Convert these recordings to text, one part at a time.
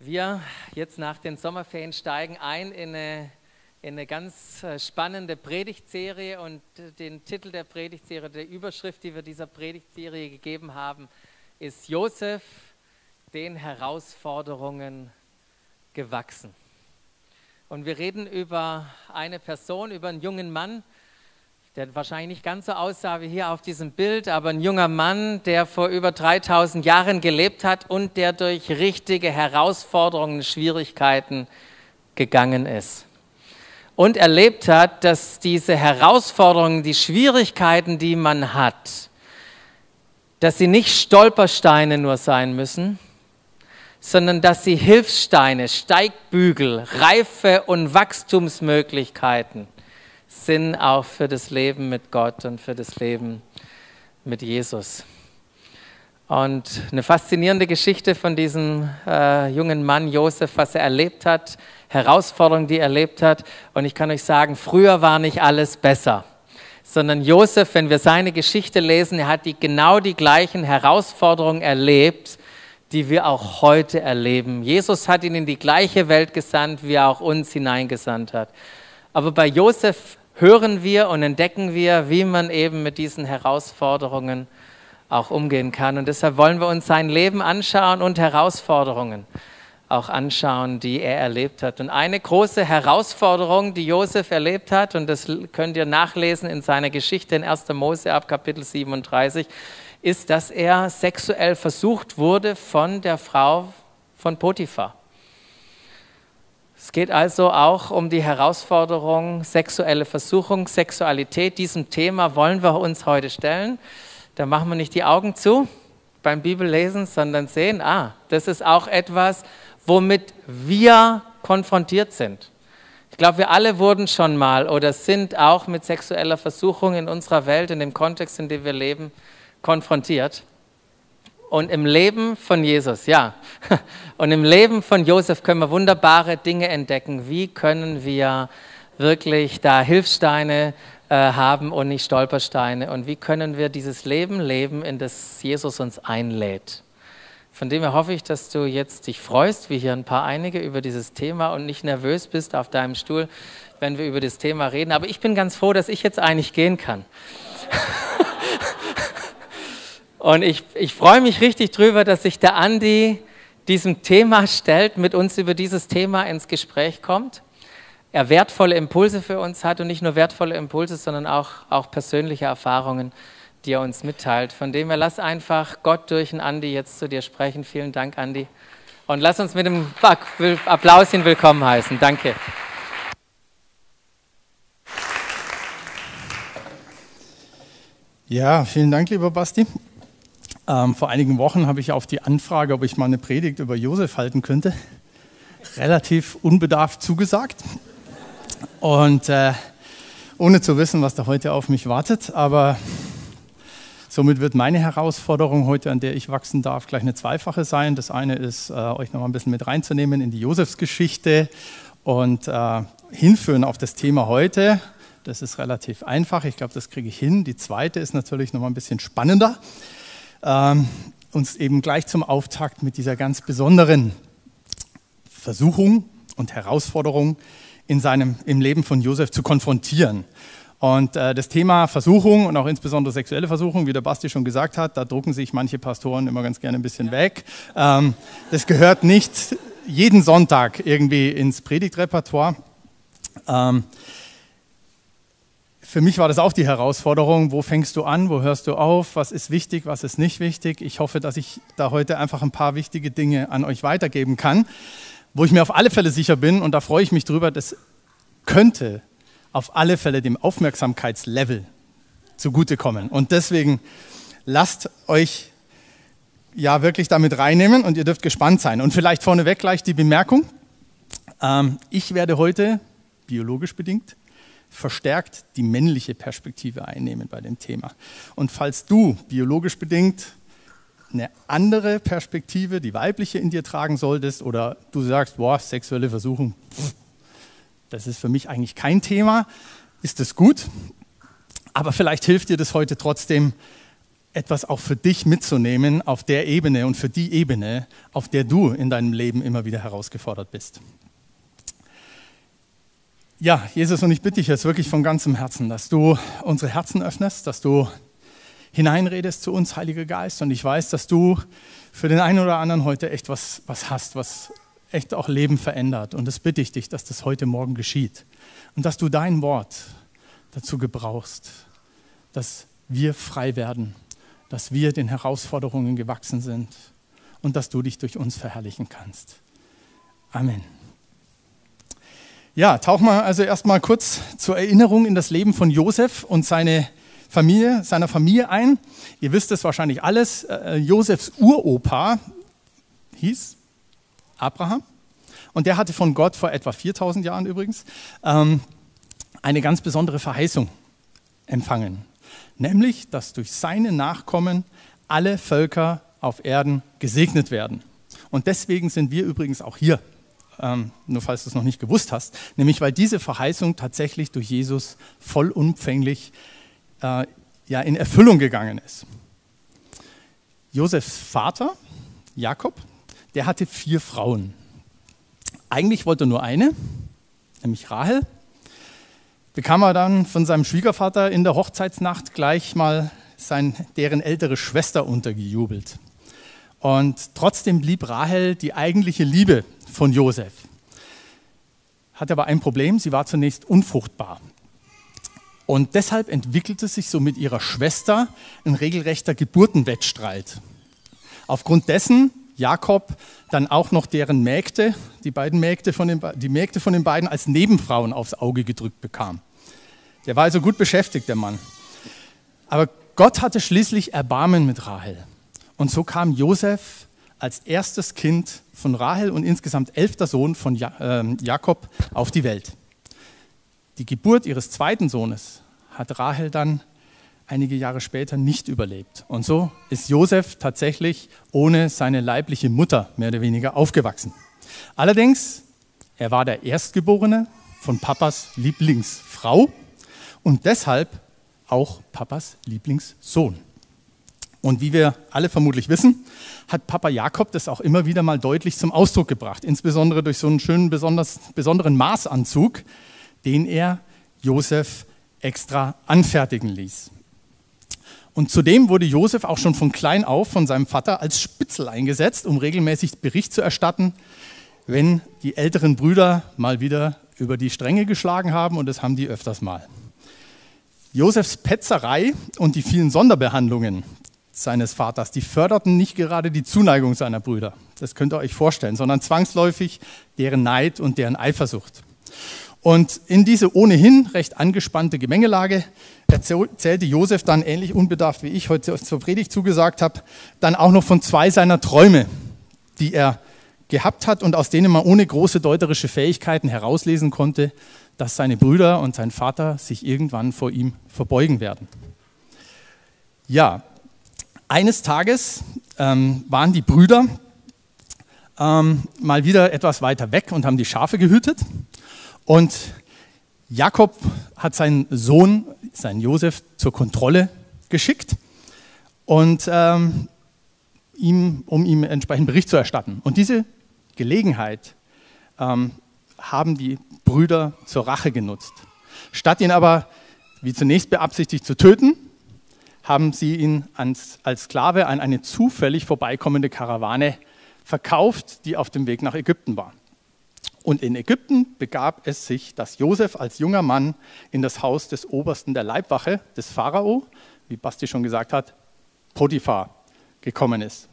Wir jetzt nach den Sommerferien steigen ein in eine, in eine ganz äh, spannende Predigtserie und den Titel der Predigtserie, der Überschrift, die wir dieser Predigtserie gegeben haben, ist Josef den Herausforderungen gewachsen. Und wir reden über eine Person, über einen jungen Mann, der wahrscheinlich nicht ganz so aussah wie hier auf diesem Bild, aber ein junger Mann, der vor über 3000 Jahren gelebt hat und der durch richtige Herausforderungen, Schwierigkeiten gegangen ist. Und erlebt hat, dass diese Herausforderungen, die Schwierigkeiten, die man hat, dass sie nicht Stolpersteine nur sein müssen, sondern dass sie Hilfssteine, Steigbügel, Reife und Wachstumsmöglichkeiten Sinn auch für das Leben mit Gott und für das Leben mit Jesus. Und eine faszinierende Geschichte von diesem äh, jungen Mann Josef, was er erlebt hat, Herausforderungen, die er erlebt hat. Und ich kann euch sagen, früher war nicht alles besser, sondern Josef, wenn wir seine Geschichte lesen, er hat die, genau die gleichen Herausforderungen erlebt, die wir auch heute erleben. Jesus hat ihn in die gleiche Welt gesandt, wie er auch uns hineingesandt hat. Aber bei Josef hören wir und entdecken wir, wie man eben mit diesen Herausforderungen auch umgehen kann. Und deshalb wollen wir uns sein Leben anschauen und Herausforderungen auch anschauen, die er erlebt hat. Und eine große Herausforderung, die Josef erlebt hat, und das könnt ihr nachlesen in seiner Geschichte in 1. Mose ab Kapitel 37, ist, dass er sexuell versucht wurde von der Frau von Potiphar. Es geht also auch um die Herausforderung sexuelle Versuchung, Sexualität. Diesem Thema wollen wir uns heute stellen. Da machen wir nicht die Augen zu beim Bibellesen, sondern sehen, ah, das ist auch etwas, womit wir konfrontiert sind. Ich glaube, wir alle wurden schon mal oder sind auch mit sexueller Versuchung in unserer Welt, in dem Kontext, in dem wir leben, konfrontiert. Und im Leben von Jesus, ja, und im Leben von Josef können wir wunderbare Dinge entdecken. Wie können wir wirklich da Hilfssteine äh, haben und nicht Stolpersteine? Und wie können wir dieses Leben leben, in das Jesus uns einlädt? Von dem her hoffe ich, dass du jetzt dich freust, wie hier ein paar einige, über dieses Thema und nicht nervös bist auf deinem Stuhl, wenn wir über das Thema reden. Aber ich bin ganz froh, dass ich jetzt eigentlich gehen kann. Und ich, ich freue mich richtig drüber, dass sich der Andi diesem Thema stellt, mit uns über dieses Thema ins Gespräch kommt. Er wertvolle Impulse für uns hat und nicht nur wertvolle Impulse, sondern auch, auch persönliche Erfahrungen, die er uns mitteilt. Von dem her lass einfach Gott durch den Andi jetzt zu dir sprechen. Vielen Dank, Andi. Und lass uns mit dem Applaus ihn willkommen heißen. Danke. Ja, vielen Dank, lieber Basti. Ähm, vor einigen Wochen habe ich auf die Anfrage, ob ich mal eine Predigt über Josef halten könnte, relativ unbedarft zugesagt. Und äh, ohne zu wissen, was da heute auf mich wartet. Aber somit wird meine Herausforderung heute, an der ich wachsen darf, gleich eine zweifache sein. Das eine ist, äh, euch noch mal ein bisschen mit reinzunehmen in die Josefsgeschichte und äh, hinführen auf das Thema heute. Das ist relativ einfach. Ich glaube, das kriege ich hin. Die zweite ist natürlich noch mal ein bisschen spannender ähm, uns eben gleich zum Auftakt mit dieser ganz besonderen Versuchung und Herausforderung in seinem, im Leben von Josef zu konfrontieren. Und äh, das Thema Versuchung und auch insbesondere sexuelle Versuchung, wie der Basti schon gesagt hat, da drucken sich manche Pastoren immer ganz gerne ein bisschen weg. Ähm, das gehört nicht jeden Sonntag irgendwie ins Predigtrepertoire. Ähm, für mich war das auch die Herausforderung, wo fängst du an, wo hörst du auf, was ist wichtig, was ist nicht wichtig. Ich hoffe, dass ich da heute einfach ein paar wichtige Dinge an euch weitergeben kann, wo ich mir auf alle Fälle sicher bin und da freue ich mich drüber, das könnte auf alle Fälle dem Aufmerksamkeitslevel zugutekommen. Und deswegen lasst euch ja wirklich damit reinnehmen und ihr dürft gespannt sein. Und vielleicht vorneweg gleich die Bemerkung. Ähm, ich werde heute, biologisch bedingt, verstärkt die männliche Perspektive einnehmen bei dem Thema. Und falls du biologisch bedingt eine andere Perspektive, die weibliche in dir tragen solltest, oder du sagst, boah, sexuelle Versuchung, das ist für mich eigentlich kein Thema, ist das gut. Aber vielleicht hilft dir das heute trotzdem, etwas auch für dich mitzunehmen auf der Ebene und für die Ebene, auf der du in deinem Leben immer wieder herausgefordert bist. Ja, Jesus, und ich bitte dich jetzt wirklich von ganzem Herzen, dass du unsere Herzen öffnest, dass du hineinredest zu uns, Heiliger Geist. Und ich weiß, dass du für den einen oder anderen heute echt was, was hast, was echt auch Leben verändert. Und das bitte ich dich, dass das heute Morgen geschieht. Und dass du dein Wort dazu gebrauchst, dass wir frei werden, dass wir den Herausforderungen gewachsen sind und dass du dich durch uns verherrlichen kannst. Amen. Ja, tauchen wir also erstmal kurz zur Erinnerung in das Leben von Josef und seine Familie, seiner Familie ein. Ihr wisst es wahrscheinlich alles. Äh, Josefs Uropa hieß Abraham und der hatte von Gott vor etwa 4000 Jahren übrigens ähm, eine ganz besondere Verheißung empfangen, nämlich dass durch seine Nachkommen alle Völker auf Erden gesegnet werden. Und deswegen sind wir übrigens auch hier ähm, nur falls du es noch nicht gewusst hast, nämlich weil diese Verheißung tatsächlich durch Jesus vollumfänglich äh, ja, in Erfüllung gegangen ist. Josefs Vater, Jakob, der hatte vier Frauen. Eigentlich wollte er nur eine, nämlich Rahel. Bekam er dann von seinem Schwiegervater in der Hochzeitsnacht gleich mal sein, deren ältere Schwester untergejubelt. Und trotzdem blieb Rahel die eigentliche Liebe von Josef. Hatte aber ein Problem, sie war zunächst unfruchtbar. Und deshalb entwickelte sich so mit ihrer Schwester ein regelrechter Geburtenwettstreit. Aufgrund dessen Jakob dann auch noch deren Mägde, die beiden Mägde von den, die Mägde von den beiden als Nebenfrauen aufs Auge gedrückt bekam. Der war also gut beschäftigt, der Mann. Aber Gott hatte schließlich Erbarmen mit Rahel. Und so kam Josef als erstes Kind von Rahel und insgesamt elfter Sohn von ähm, Jakob auf die Welt. Die Geburt ihres zweiten Sohnes hat Rahel dann einige Jahre später nicht überlebt. Und so ist Josef tatsächlich ohne seine leibliche Mutter mehr oder weniger aufgewachsen. Allerdings, er war der Erstgeborene von Papas Lieblingsfrau und deshalb auch Papas Lieblingssohn. Und wie wir alle vermutlich wissen, hat Papa Jakob das auch immer wieder mal deutlich zum Ausdruck gebracht, insbesondere durch so einen schönen besonders, besonderen Maßanzug, den er Josef extra anfertigen ließ. Und zudem wurde Josef auch schon von klein auf von seinem Vater als Spitzel eingesetzt, um regelmäßig Bericht zu erstatten, wenn die älteren Brüder mal wieder über die Stränge geschlagen haben, und das haben die öfters mal. Josefs Petzerei und die vielen Sonderbehandlungen, seines Vaters, die förderten nicht gerade die Zuneigung seiner Brüder, das könnt ihr euch vorstellen, sondern zwangsläufig deren Neid und deren Eifersucht. Und in diese ohnehin recht angespannte Gemengelage erzählte Josef dann ähnlich unbedarft, wie ich heute zur Predigt zugesagt habe, dann auch noch von zwei seiner Träume, die er gehabt hat und aus denen man ohne große deuterische Fähigkeiten herauslesen konnte, dass seine Brüder und sein Vater sich irgendwann vor ihm verbeugen werden. Ja, eines Tages ähm, waren die Brüder ähm, mal wieder etwas weiter weg und haben die Schafe gehütet. Und Jakob hat seinen Sohn, seinen Josef, zur Kontrolle geschickt und ähm, ihm, um ihm entsprechend Bericht zu erstatten. Und diese Gelegenheit ähm, haben die Brüder zur Rache genutzt. Statt ihn aber, wie zunächst beabsichtigt, zu töten, haben sie ihn als, Sklave an eine zufällig vorbeikommende Karawane verkauft, die auf dem Weg nach Ägypten war. Und in Ägypten begab es sich, dass Josef als junger Mann in das Haus des Obersten der Leibwache, des Pharao, wie Basti schon gesagt hat, Potiphar, gekommen ist.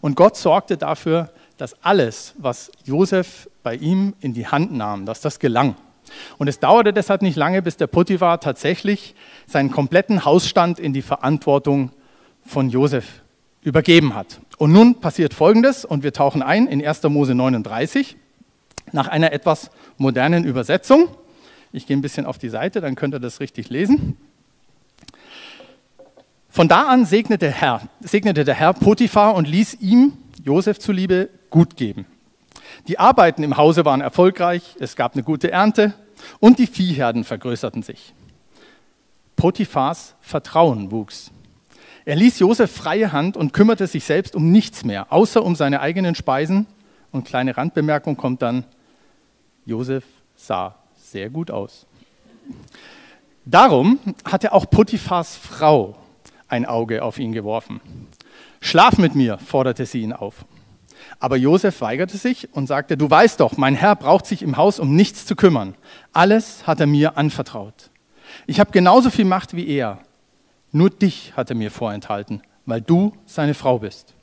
Und Gott sorgte dafür, dass alles, was Josef bei ihm in die Hand nahm, dass das gelang. Und es dauerte deshalb nicht lange, bis der Potiphar tatsächlich seinen kompletten Hausstand in die Verantwortung von Josef übergeben hat. Und nun passiert Folgendes, und wir tauchen ein in 1. Mose 39 nach einer etwas modernen Übersetzung. Ich gehe ein bisschen auf die Seite, dann könnt ihr das richtig lesen. Von da an segnete, Herr, segnete der Herr Potiphar und ließ ihm, Josef zuliebe, gut geben. Die Arbeiten im Hause waren erfolgreich, es gab eine gute Ernte und die Viehherden vergrößerten sich. Potiphars Vertrauen wuchs. Er ließ Josef freie Hand und kümmerte sich selbst um nichts mehr, außer um seine eigenen Speisen. Und kleine Randbemerkung kommt dann, Josef sah sehr gut aus. Darum hatte auch Potiphars Frau ein Auge auf ihn geworfen. Schlaf mit mir, forderte sie ihn auf. Aber Josef weigerte sich und sagte, du weißt doch, mein Herr braucht sich im Haus um nichts zu kümmern. Alles hat er mir anvertraut. Ich habe genauso viel Macht wie er. Nur dich hat er mir vorenthalten, weil du seine Frau bist.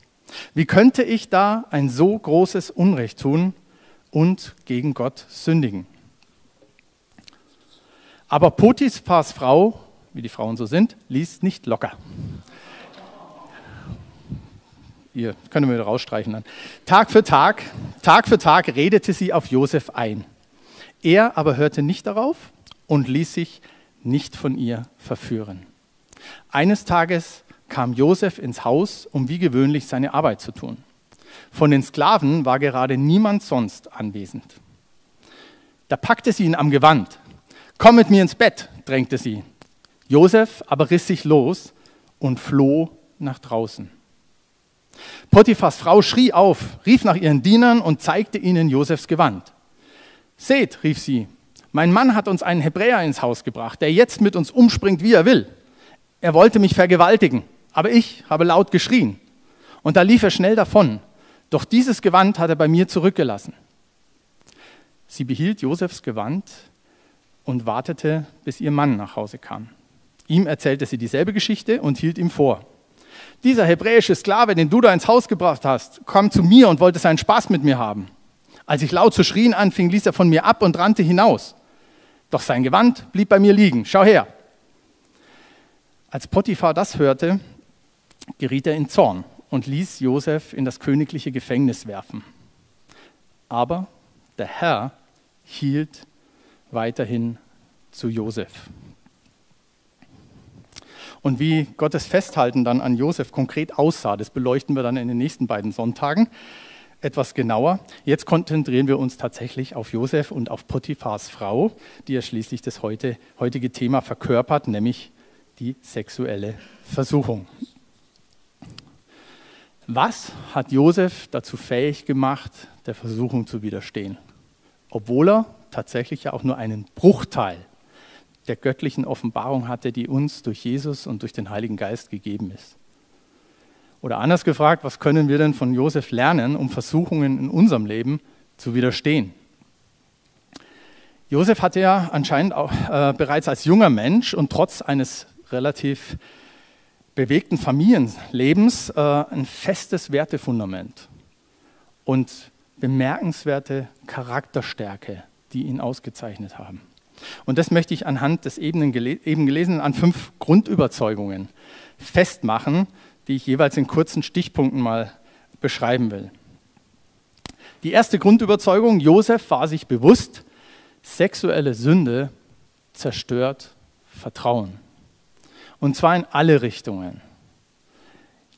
Wie könnte ich da ein so großes Unrecht tun und gegen Gott sündigen? Aber Potiphars Frau, wie die Frauen so sind, ließ nicht locker. Ihr könnt mir rausstreichen dann. Tag für Tag, Tag für Tag redete sie auf Josef ein. Er aber hörte nicht darauf und ließ sich nicht von ihr verführen. Eines Tages kam Josef ins Haus, um wie gewöhnlich seine Arbeit zu tun. Von den Sklaven war gerade niemand sonst anwesend. Da packte sie ihn am Gewand. Komm mit mir ins Bett, drängte sie. Josef aber riss sich los und floh nach draußen. Potiphas Frau schrie auf, rief nach ihren Dienern und zeigte ihnen Josefs Gewand. Seht, rief sie, mein Mann hat uns einen Hebräer ins Haus gebracht, der jetzt mit uns umspringt, wie er will. Er wollte mich vergewaltigen, aber ich habe laut geschrien. Und da lief er schnell davon. Doch dieses Gewand hat er bei mir zurückgelassen. Sie behielt Josefs Gewand und wartete, bis ihr Mann nach Hause kam. Ihm erzählte sie dieselbe Geschichte und hielt ihm vor. Dieser hebräische Sklave, den du da ins Haus gebracht hast, kam zu mir und wollte seinen Spaß mit mir haben. Als ich laut zu schrien anfing, ließ er von mir ab und rannte hinaus. Doch sein Gewand blieb bei mir liegen. Schau her. Als Potiphar das hörte, geriet er in Zorn und ließ Josef in das königliche Gefängnis werfen. Aber der Herr hielt weiterhin zu Josef. Und wie Gottes Festhalten dann an Josef konkret aussah, das beleuchten wir dann in den nächsten beiden Sonntagen etwas genauer. Jetzt konzentrieren wir uns tatsächlich auf Josef und auf Potiphars Frau, die ja schließlich das heute, heutige Thema verkörpert, nämlich die sexuelle Versuchung. Was hat Josef dazu fähig gemacht, der Versuchung zu widerstehen? Obwohl er tatsächlich ja auch nur einen Bruchteil der göttlichen Offenbarung hatte, die uns durch Jesus und durch den Heiligen Geist gegeben ist. Oder anders gefragt, was können wir denn von Josef lernen, um Versuchungen in unserem Leben zu widerstehen? Josef hatte ja anscheinend auch äh, bereits als junger Mensch und trotz eines relativ bewegten Familienlebens äh, ein festes Wertefundament und bemerkenswerte Charakterstärke, die ihn ausgezeichnet haben. Und das möchte ich anhand des eben gelesenen an fünf Grundüberzeugungen festmachen, die ich jeweils in kurzen Stichpunkten mal beschreiben will. Die erste Grundüberzeugung, Josef war sich bewusst, sexuelle Sünde zerstört Vertrauen. Und zwar in alle Richtungen.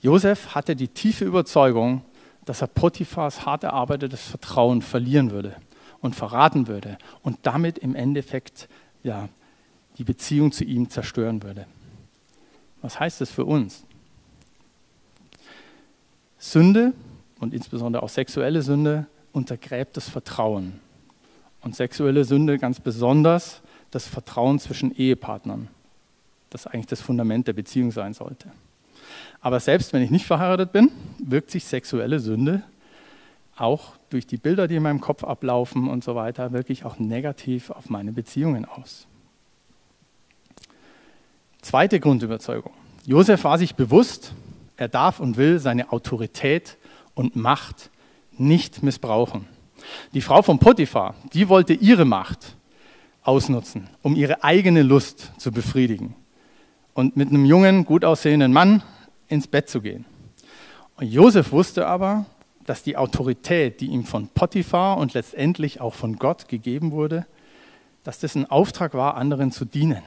Josef hatte die tiefe Überzeugung, dass er Potiphars hart erarbeitetes Vertrauen verlieren würde und verraten würde und damit im Endeffekt ja, die Beziehung zu ihm zerstören würde. Was heißt das für uns? Sünde und insbesondere auch sexuelle Sünde untergräbt das Vertrauen. Und sexuelle Sünde ganz besonders das Vertrauen zwischen Ehepartnern das eigentlich das Fundament der Beziehung sein sollte. Aber selbst wenn ich nicht verheiratet bin, wirkt sich sexuelle Sünde auch durch die Bilder, die in meinem Kopf ablaufen und so weiter, wirklich auch negativ auf meine Beziehungen aus. Zweite Grundüberzeugung. Josef war sich bewusst, er darf und will seine Autorität und Macht nicht missbrauchen. Die Frau von Potiphar, die wollte ihre Macht ausnutzen, um ihre eigene Lust zu befriedigen und mit einem jungen, gut aussehenden Mann ins Bett zu gehen. Und Josef wusste aber, dass die Autorität, die ihm von Potiphar und letztendlich auch von Gott gegeben wurde, dass das ein Auftrag war, anderen zu dienen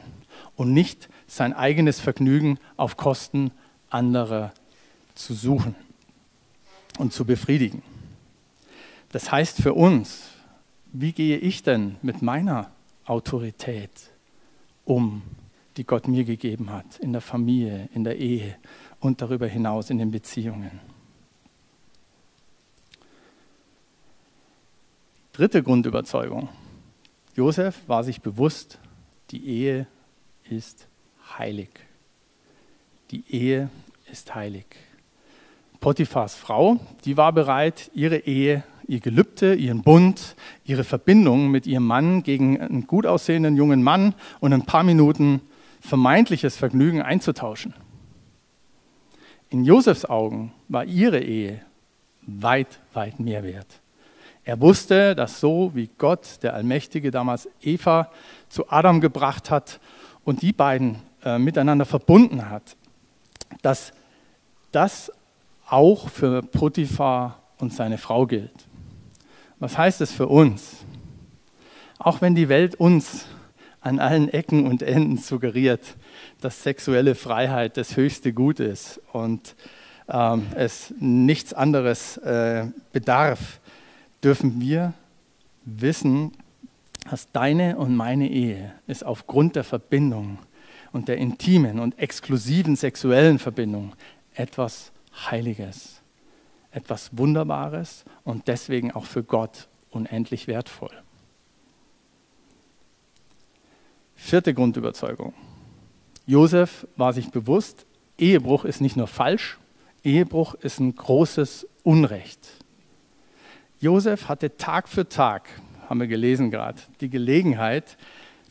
und nicht sein eigenes Vergnügen auf Kosten anderer zu suchen und zu befriedigen. Das heißt für uns, wie gehe ich denn mit meiner Autorität um? die Gott mir gegeben hat, in der Familie, in der Ehe und darüber hinaus in den Beziehungen. Dritte Grundüberzeugung. Josef war sich bewusst, die Ehe ist heilig. Die Ehe ist heilig. Potiphars Frau, die war bereit, ihre Ehe, ihr Gelübde, ihren Bund, ihre Verbindung mit ihrem Mann gegen einen gut aussehenden jungen Mann und ein paar Minuten vermeintliches Vergnügen einzutauschen. In Josefs Augen war ihre Ehe weit, weit mehr wert. Er wusste, dass so wie Gott, der Allmächtige, damals Eva zu Adam gebracht hat und die beiden äh, miteinander verbunden hat, dass das auch für Potiphar und seine Frau gilt. Was heißt es für uns? Auch wenn die Welt uns an allen Ecken und Enden suggeriert, dass sexuelle Freiheit das höchste Gut ist und ähm, es nichts anderes äh, bedarf, dürfen wir wissen, dass deine und meine Ehe ist aufgrund der Verbindung und der intimen und exklusiven sexuellen Verbindung etwas Heiliges, etwas Wunderbares und deswegen auch für Gott unendlich wertvoll. Vierte Grundüberzeugung. Josef war sich bewusst, Ehebruch ist nicht nur falsch, Ehebruch ist ein großes Unrecht. Josef hatte Tag für Tag, haben wir gelesen gerade, die Gelegenheit,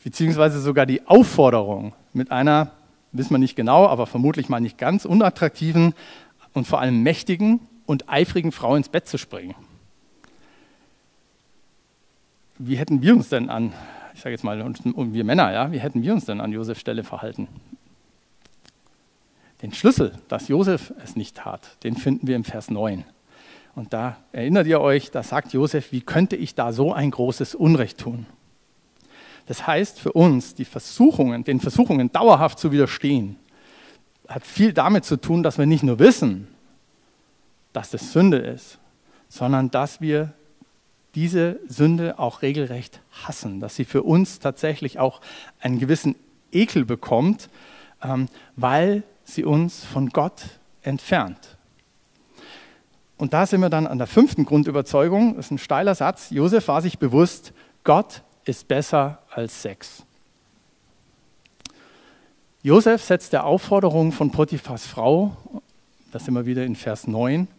beziehungsweise sogar die Aufforderung, mit einer, wissen wir nicht genau, aber vermutlich mal nicht ganz unattraktiven und vor allem mächtigen und eifrigen Frau ins Bett zu springen. Wie hätten wir uns denn an, ich sage jetzt mal, und wir Männer, ja, wie hätten wir uns denn an Josefs Stelle verhalten? Den Schlüssel, dass Josef es nicht tat, den finden wir im Vers 9. Und da erinnert ihr euch, da sagt Josef, wie könnte ich da so ein großes Unrecht tun? Das heißt für uns, die Versuchungen, den Versuchungen dauerhaft zu widerstehen, hat viel damit zu tun, dass wir nicht nur wissen, dass das Sünde ist, sondern dass wir diese Sünde auch regelrecht hassen, dass sie für uns tatsächlich auch einen gewissen Ekel bekommt, ähm, weil sie uns von Gott entfernt. Und da sind wir dann an der fünften Grundüberzeugung, das ist ein steiler Satz. Josef war sich bewusst, Gott ist besser als Sex. Josef setzt der Aufforderung von Potiphas Frau, das sind wir wieder in Vers 9,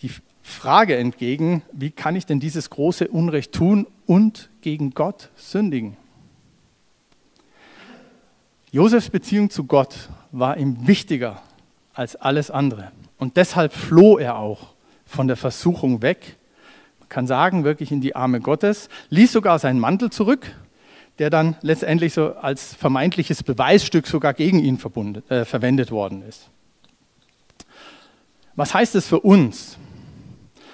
die Frage entgegen, wie kann ich denn dieses große Unrecht tun und gegen Gott sündigen? Josefs Beziehung zu Gott war ihm wichtiger als alles andere. Und deshalb floh er auch von der Versuchung weg. Man kann sagen, wirklich in die Arme Gottes, ließ sogar seinen Mantel zurück der dann letztendlich so als vermeintliches Beweisstück sogar gegen ihn äh, verwendet worden ist. Was heißt es für uns?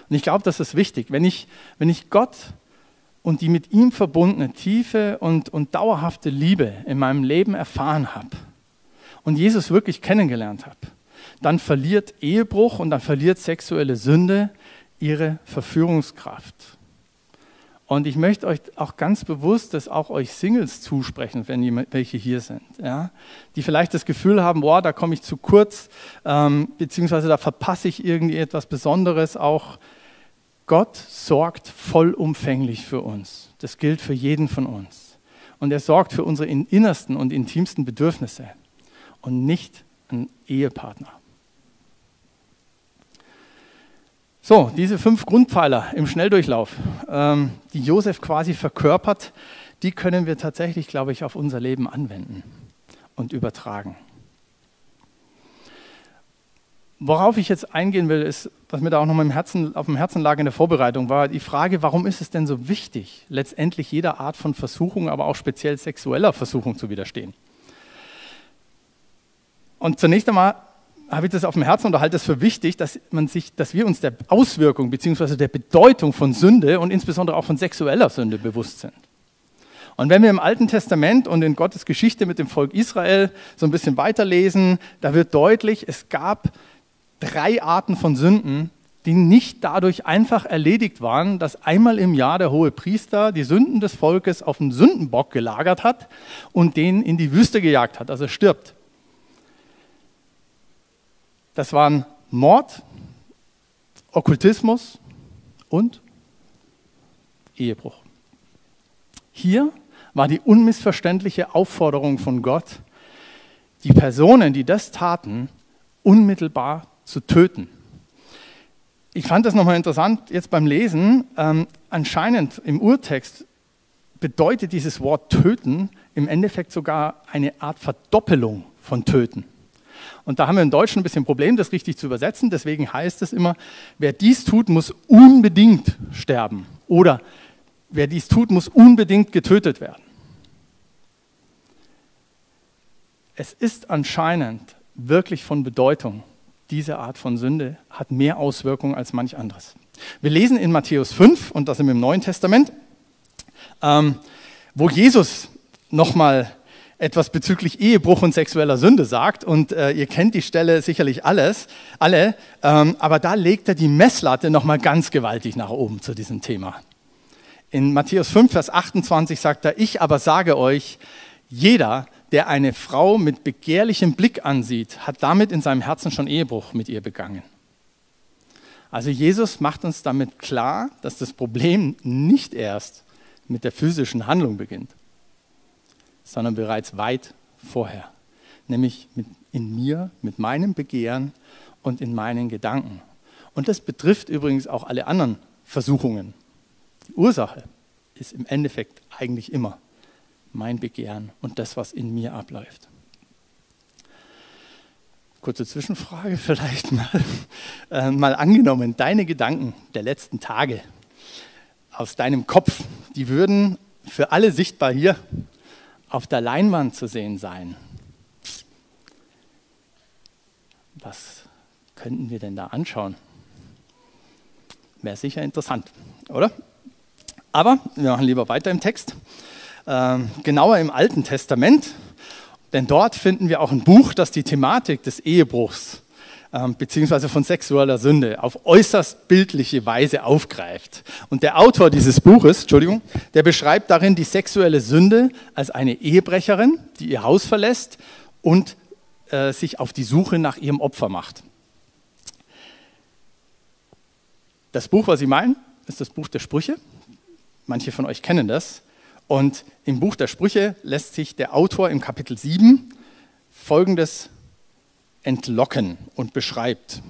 Und ich glaube, das ist wichtig. Wenn ich, wenn ich Gott und die mit ihm verbundene tiefe und, und dauerhafte Liebe in meinem Leben erfahren habe und Jesus wirklich kennengelernt habe, dann verliert Ehebruch und dann verliert sexuelle Sünde ihre Verführungskraft. Und ich möchte euch auch ganz bewusst das auch euch Singles zusprechen, wenn welche hier sind, ja? die vielleicht das Gefühl haben, boah, da komme ich zu kurz, ähm, beziehungsweise da verpasse ich irgendwie etwas Besonderes. Auch Gott sorgt vollumfänglich für uns. Das gilt für jeden von uns. Und er sorgt für unsere innersten und intimsten Bedürfnisse und nicht ein Ehepartner. So, diese fünf Grundpfeiler im Schnelldurchlauf, ähm, die Josef quasi verkörpert, die können wir tatsächlich, glaube ich, auf unser Leben anwenden und übertragen. Worauf ich jetzt eingehen will, ist, was mir da auch noch im Herzen, auf dem Herzen lag in der Vorbereitung, war die Frage, warum ist es denn so wichtig, letztendlich jeder Art von Versuchung, aber auch speziell sexueller Versuchung zu widerstehen? Und zunächst einmal habe ich das auf dem Herzen und halte es für wichtig, dass, man sich, dass wir uns der Auswirkung bzw. der Bedeutung von Sünde und insbesondere auch von sexueller Sünde bewusst sind. Und wenn wir im Alten Testament und in Gottes Geschichte mit dem Volk Israel so ein bisschen weiterlesen, da wird deutlich, es gab drei Arten von Sünden, die nicht dadurch einfach erledigt waren, dass einmal im Jahr der hohe Priester die Sünden des Volkes auf den Sündenbock gelagert hat und den in die Wüste gejagt hat, also stirbt. Das waren Mord, Okkultismus und Ehebruch. Hier war die unmissverständliche Aufforderung von Gott, die Personen, die das taten, unmittelbar zu töten. Ich fand das nochmal interessant jetzt beim Lesen. Ähm, anscheinend im Urtext bedeutet dieses Wort töten im Endeffekt sogar eine Art Verdoppelung von töten. Und da haben wir im Deutschen ein bisschen ein Problem, das richtig zu übersetzen. Deswegen heißt es immer, wer dies tut, muss unbedingt sterben. Oder wer dies tut, muss unbedingt getötet werden. Es ist anscheinend wirklich von Bedeutung. Diese Art von Sünde hat mehr Auswirkungen als manch anderes. Wir lesen in Matthäus 5, und das im Neuen Testament, ähm, wo Jesus nochmal etwas bezüglich Ehebruch und sexueller Sünde sagt. Und äh, ihr kennt die Stelle sicherlich alles, alle, ähm, aber da legt er die Messlatte nochmal ganz gewaltig nach oben zu diesem Thema. In Matthäus 5, Vers 28 sagt er, ich aber sage euch, jeder, der eine Frau mit begehrlichem Blick ansieht, hat damit in seinem Herzen schon Ehebruch mit ihr begangen. Also Jesus macht uns damit klar, dass das Problem nicht erst mit der physischen Handlung beginnt, sondern bereits weit vorher, nämlich in mir, mit meinem Begehren und in meinen Gedanken. Und das betrifft übrigens auch alle anderen Versuchungen. Die Ursache ist im Endeffekt eigentlich immer mein Begehren und das, was in mir abläuft. Kurze Zwischenfrage vielleicht mal. Äh, mal angenommen, deine Gedanken der letzten Tage aus deinem Kopf, die würden für alle sichtbar hier auf der Leinwand zu sehen sein. Was könnten wir denn da anschauen? Wäre sicher interessant, oder? Aber wir machen lieber weiter im Text. Ähm, genauer im Alten Testament, denn dort finden wir auch ein Buch, das die Thematik des Ehebruchs beziehungsweise von sexueller Sünde auf äußerst bildliche Weise aufgreift. Und der Autor dieses Buches, Entschuldigung, der beschreibt darin die sexuelle Sünde als eine Ehebrecherin, die ihr Haus verlässt und äh, sich auf die Suche nach ihrem Opfer macht. Das Buch, was Sie meinen, ist das Buch der Sprüche. Manche von euch kennen das. Und im Buch der Sprüche lässt sich der Autor im Kapitel 7 Folgendes entlocken und beschreibt.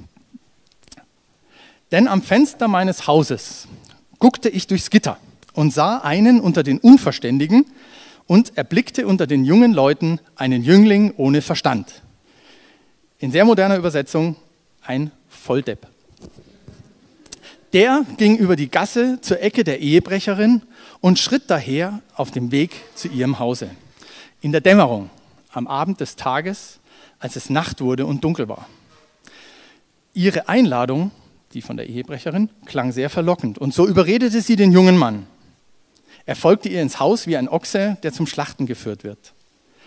Denn am Fenster meines Hauses guckte ich durchs Gitter und sah einen unter den Unverständigen und erblickte unter den jungen Leuten einen Jüngling ohne Verstand. In sehr moderner Übersetzung ein Volldepp. Der ging über die Gasse zur Ecke der Ehebrecherin und schritt daher auf dem Weg zu ihrem Hause. In der Dämmerung, am Abend des Tages, als es Nacht wurde und dunkel war. Ihre Einladung, die von der Ehebrecherin, klang sehr verlockend und so überredete sie den jungen Mann. Er folgte ihr ins Haus wie ein Ochse, der zum Schlachten geführt wird.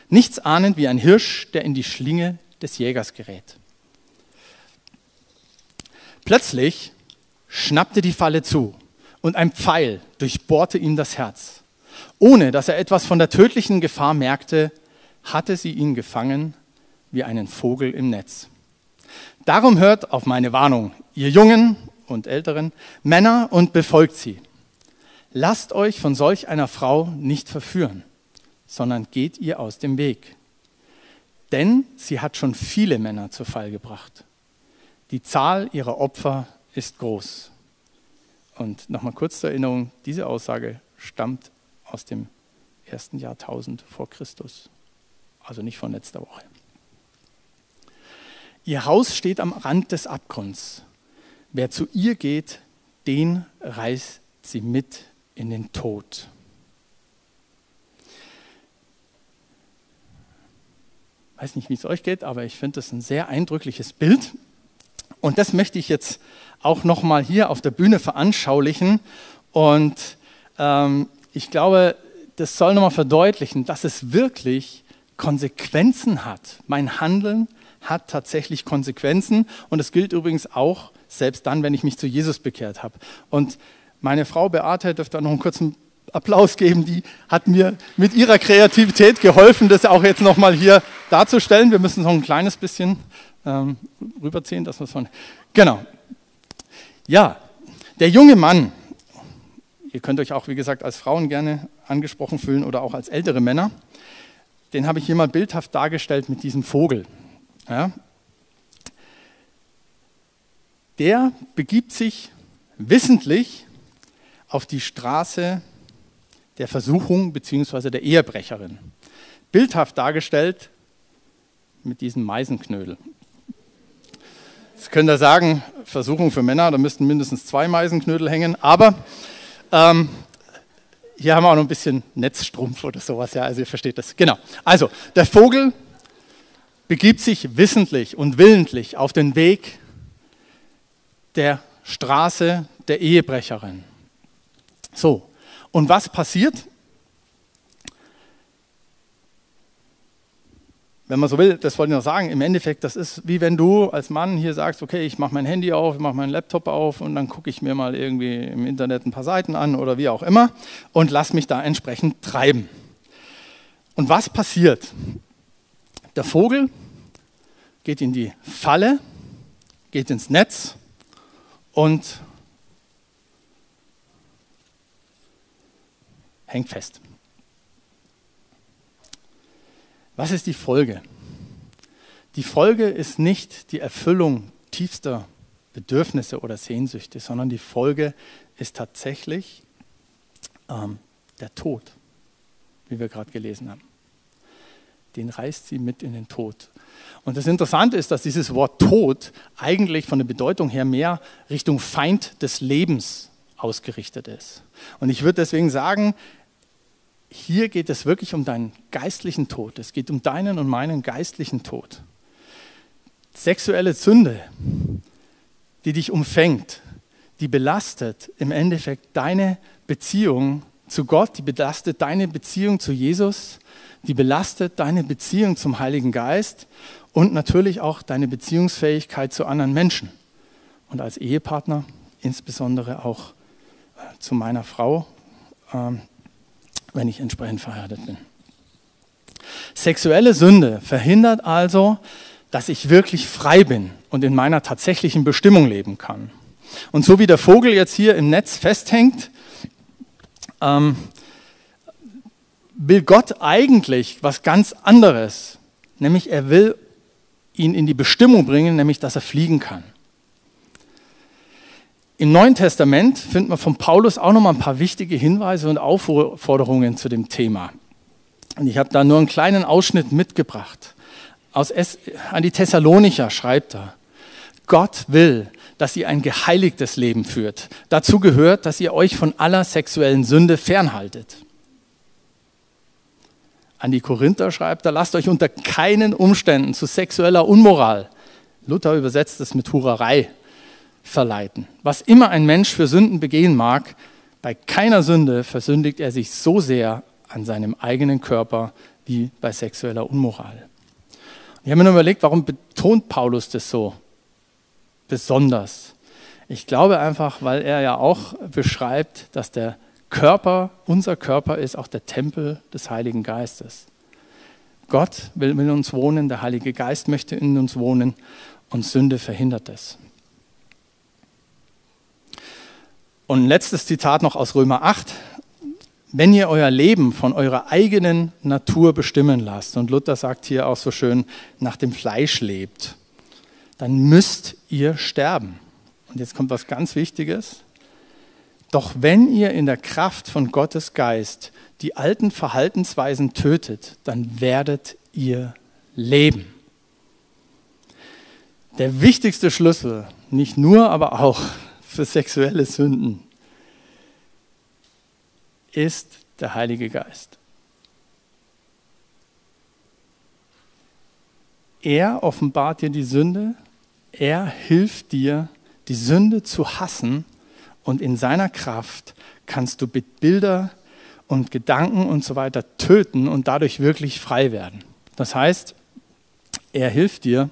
Nichts ahnend wie ein Hirsch, der in die Schlinge des Jägers gerät. Plötzlich schnappte die Falle zu und ein Pfeil durchbohrte ihm das Herz. Ohne dass er etwas von der tödlichen Gefahr merkte, hatte sie ihn gefangen wie einen Vogel im Netz. Darum hört auf meine Warnung, ihr Jungen und Älteren, Männer und befolgt sie. Lasst euch von solch einer Frau nicht verführen, sondern geht ihr aus dem Weg. Denn sie hat schon viele Männer zu Fall gebracht. Die Zahl ihrer Opfer ist groß. Und nochmal kurz zur Erinnerung, diese Aussage stammt aus dem ersten Jahrtausend vor Christus, also nicht von letzter Woche. Ihr Haus steht am Rand des Abgrunds. Wer zu ihr geht, den reißt sie mit in den Tod. Ich weiß nicht, wie es euch geht, aber ich finde das ein sehr eindrückliches Bild. Und das möchte ich jetzt auch nochmal hier auf der Bühne veranschaulichen. Und ähm, ich glaube, das soll nochmal verdeutlichen, dass es wirklich Konsequenzen hat. Mein Handeln hat tatsächlich Konsequenzen und es gilt übrigens auch selbst dann, wenn ich mich zu Jesus bekehrt habe. Und meine Frau Beate dürfte noch einen kurzen Applaus geben, die hat mir mit ihrer Kreativität geholfen, das auch jetzt nochmal hier darzustellen. Wir müssen noch ein kleines bisschen ähm, rüberziehen, dass wir von. Genau. Ja, der junge Mann, ihr könnt euch auch, wie gesagt, als Frauen gerne angesprochen fühlen oder auch als ältere Männer, den habe ich hier mal bildhaft dargestellt mit diesem Vogel. Ja. Der begibt sich wissentlich auf die Straße der Versuchung bzw. der Ehebrecherin. Bildhaft dargestellt mit diesem Meisenknödel. Jetzt könnt ihr sagen, Versuchung für Männer, da müssten mindestens zwei Meisenknödel hängen, aber ähm, hier haben wir auch noch ein bisschen Netzstrumpf oder sowas, ja, also ihr versteht das. Genau. Also, der Vogel begibt sich wissentlich und willentlich auf den Weg der Straße der Ehebrecherin. So, und was passiert? Wenn man so will, das wollte ich noch sagen, im Endeffekt, das ist wie wenn du als Mann hier sagst, okay, ich mache mein Handy auf, ich mache meinen Laptop auf und dann gucke ich mir mal irgendwie im Internet ein paar Seiten an oder wie auch immer und lass mich da entsprechend treiben. Und was passiert? Der Vogel geht in die Falle, geht ins Netz und hängt fest. Was ist die Folge? Die Folge ist nicht die Erfüllung tiefster Bedürfnisse oder Sehnsüchte, sondern die Folge ist tatsächlich ähm, der Tod, wie wir gerade gelesen haben. Den reißt sie mit in den Tod. Und das Interessante ist, dass dieses Wort Tod eigentlich von der Bedeutung her mehr Richtung Feind des Lebens ausgerichtet ist. Und ich würde deswegen sagen, hier geht es wirklich um deinen geistlichen Tod. Es geht um deinen und meinen geistlichen Tod. Sexuelle Sünde, die dich umfängt, die belastet im Endeffekt deine Beziehung zu Gott, die belastet deine Beziehung zu Jesus, die belastet deine Beziehung zum Heiligen Geist und natürlich auch deine Beziehungsfähigkeit zu anderen Menschen. Und als Ehepartner insbesondere auch äh, zu meiner Frau, ähm, wenn ich entsprechend verheiratet bin. Sexuelle Sünde verhindert also, dass ich wirklich frei bin und in meiner tatsächlichen Bestimmung leben kann. Und so wie der Vogel jetzt hier im Netz festhängt, ähm, will Gott eigentlich was ganz anderes, nämlich er will ihn in die Bestimmung bringen, nämlich dass er fliegen kann. Im Neuen Testament finden wir von Paulus auch noch mal ein paar wichtige Hinweise und Aufforderungen zu dem Thema. Und ich habe da nur einen kleinen Ausschnitt mitgebracht. Aus es an die Thessalonicher schreibt er, Gott will, dass ihr ein geheiligtes Leben führt. Dazu gehört, dass ihr euch von aller sexuellen Sünde fernhaltet. An die Korinther schreibt er, lasst euch unter keinen Umständen zu sexueller Unmoral, Luther übersetzt es mit Hurerei, verleiten. Was immer ein Mensch für Sünden begehen mag, bei keiner Sünde versündigt er sich so sehr an seinem eigenen Körper wie bei sexueller Unmoral. Ich habe mir nur überlegt, warum betont Paulus das so besonders? Ich glaube einfach, weil er ja auch beschreibt, dass der Körper, unser Körper ist auch der Tempel des Heiligen Geistes. Gott will in uns wohnen, der Heilige Geist möchte in uns wohnen und Sünde verhindert es. Und ein letztes Zitat noch aus Römer 8. Wenn ihr euer Leben von eurer eigenen Natur bestimmen lasst, und Luther sagt hier auch so schön, nach dem Fleisch lebt, dann müsst ihr sterben. Und jetzt kommt was ganz Wichtiges. Doch wenn ihr in der Kraft von Gottes Geist die alten Verhaltensweisen tötet, dann werdet ihr leben. Der wichtigste Schlüssel, nicht nur, aber auch für sexuelle Sünden ist der Heilige Geist. Er offenbart dir die Sünde, er hilft dir, die Sünde zu hassen und in seiner Kraft kannst du Bilder und Gedanken und so weiter töten und dadurch wirklich frei werden. Das heißt, er hilft dir,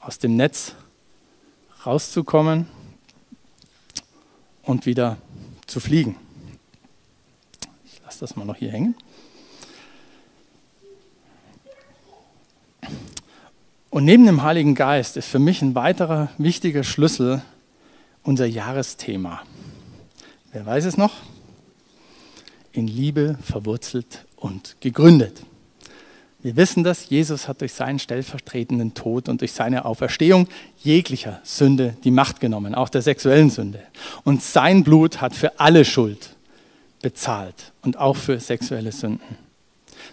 aus dem Netz rauszukommen und wieder zu fliegen. Ich lasse das mal noch hier hängen. Und neben dem Heiligen Geist ist für mich ein weiterer wichtiger Schlüssel unser Jahresthema. Wer weiß es noch? In Liebe verwurzelt und gegründet. Wir wissen das, Jesus hat durch seinen stellvertretenden Tod und durch seine Auferstehung jeglicher Sünde die Macht genommen, auch der sexuellen Sünde. Und sein Blut hat für alle Schuld bezahlt und auch für sexuelle Sünden.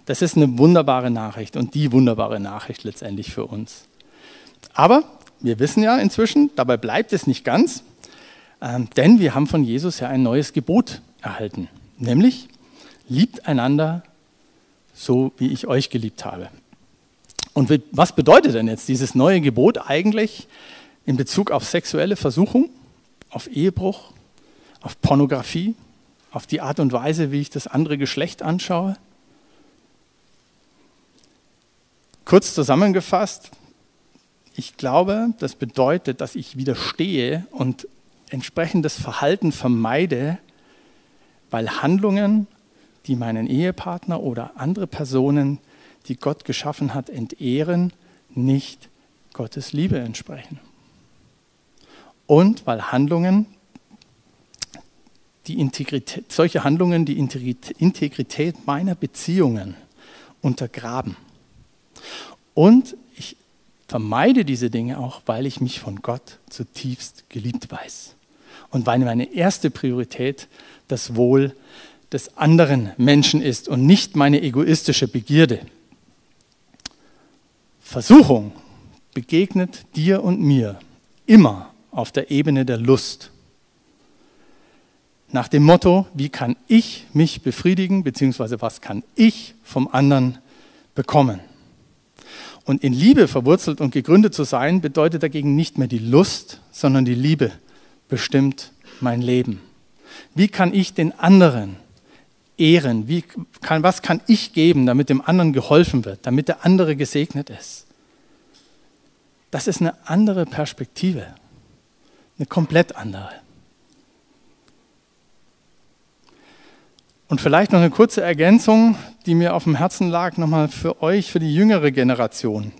Das ist eine wunderbare Nachricht und die wunderbare Nachricht letztendlich für uns. Aber wir wissen ja inzwischen, dabei bleibt es nicht ganz, ähm, denn wir haben von Jesus ja ein neues Gebot erhalten, nämlich liebt einander so, wie ich euch geliebt habe. Und was bedeutet denn jetzt dieses neue Gebot eigentlich in Bezug auf sexuelle Versuchung, auf Ehebruch, auf Pornografie, auf die Art und Weise, wie ich das andere Geschlecht anschaue? Kurz zusammengefasst, ich glaube, das bedeutet, dass ich widerstehe und entsprechendes Verhalten vermeide, weil Handlungen, die meinen Ehepartner oder andere Personen, die Gott geschaffen hat, entehren, nicht Gottes Liebe entsprechen. Und weil Handlungen, die Integrität, solche Handlungen die Integrität meiner Beziehungen untergraben. Und ich vermeide diese Dinge auch, weil ich mich von Gott zutiefst geliebt weiß. Und weil meine erste Priorität das Wohl des anderen Menschen ist und nicht meine egoistische Begierde. Versuchung begegnet dir und mir immer auf der Ebene der Lust. Nach dem Motto, wie kann ich mich befriedigen, beziehungsweise was kann ich vom anderen bekommen. Und in Liebe verwurzelt und gegründet zu sein, bedeutet dagegen nicht mehr die Lust, sondern die Liebe bestimmt mein Leben. Wie kann ich den anderen ehren? Wie kann, was kann ich geben, damit dem anderen geholfen wird, damit der andere gesegnet ist? Das ist eine andere Perspektive, eine komplett andere. Und vielleicht noch eine kurze Ergänzung, die mir auf dem Herzen lag, nochmal für euch, für die jüngere Generation.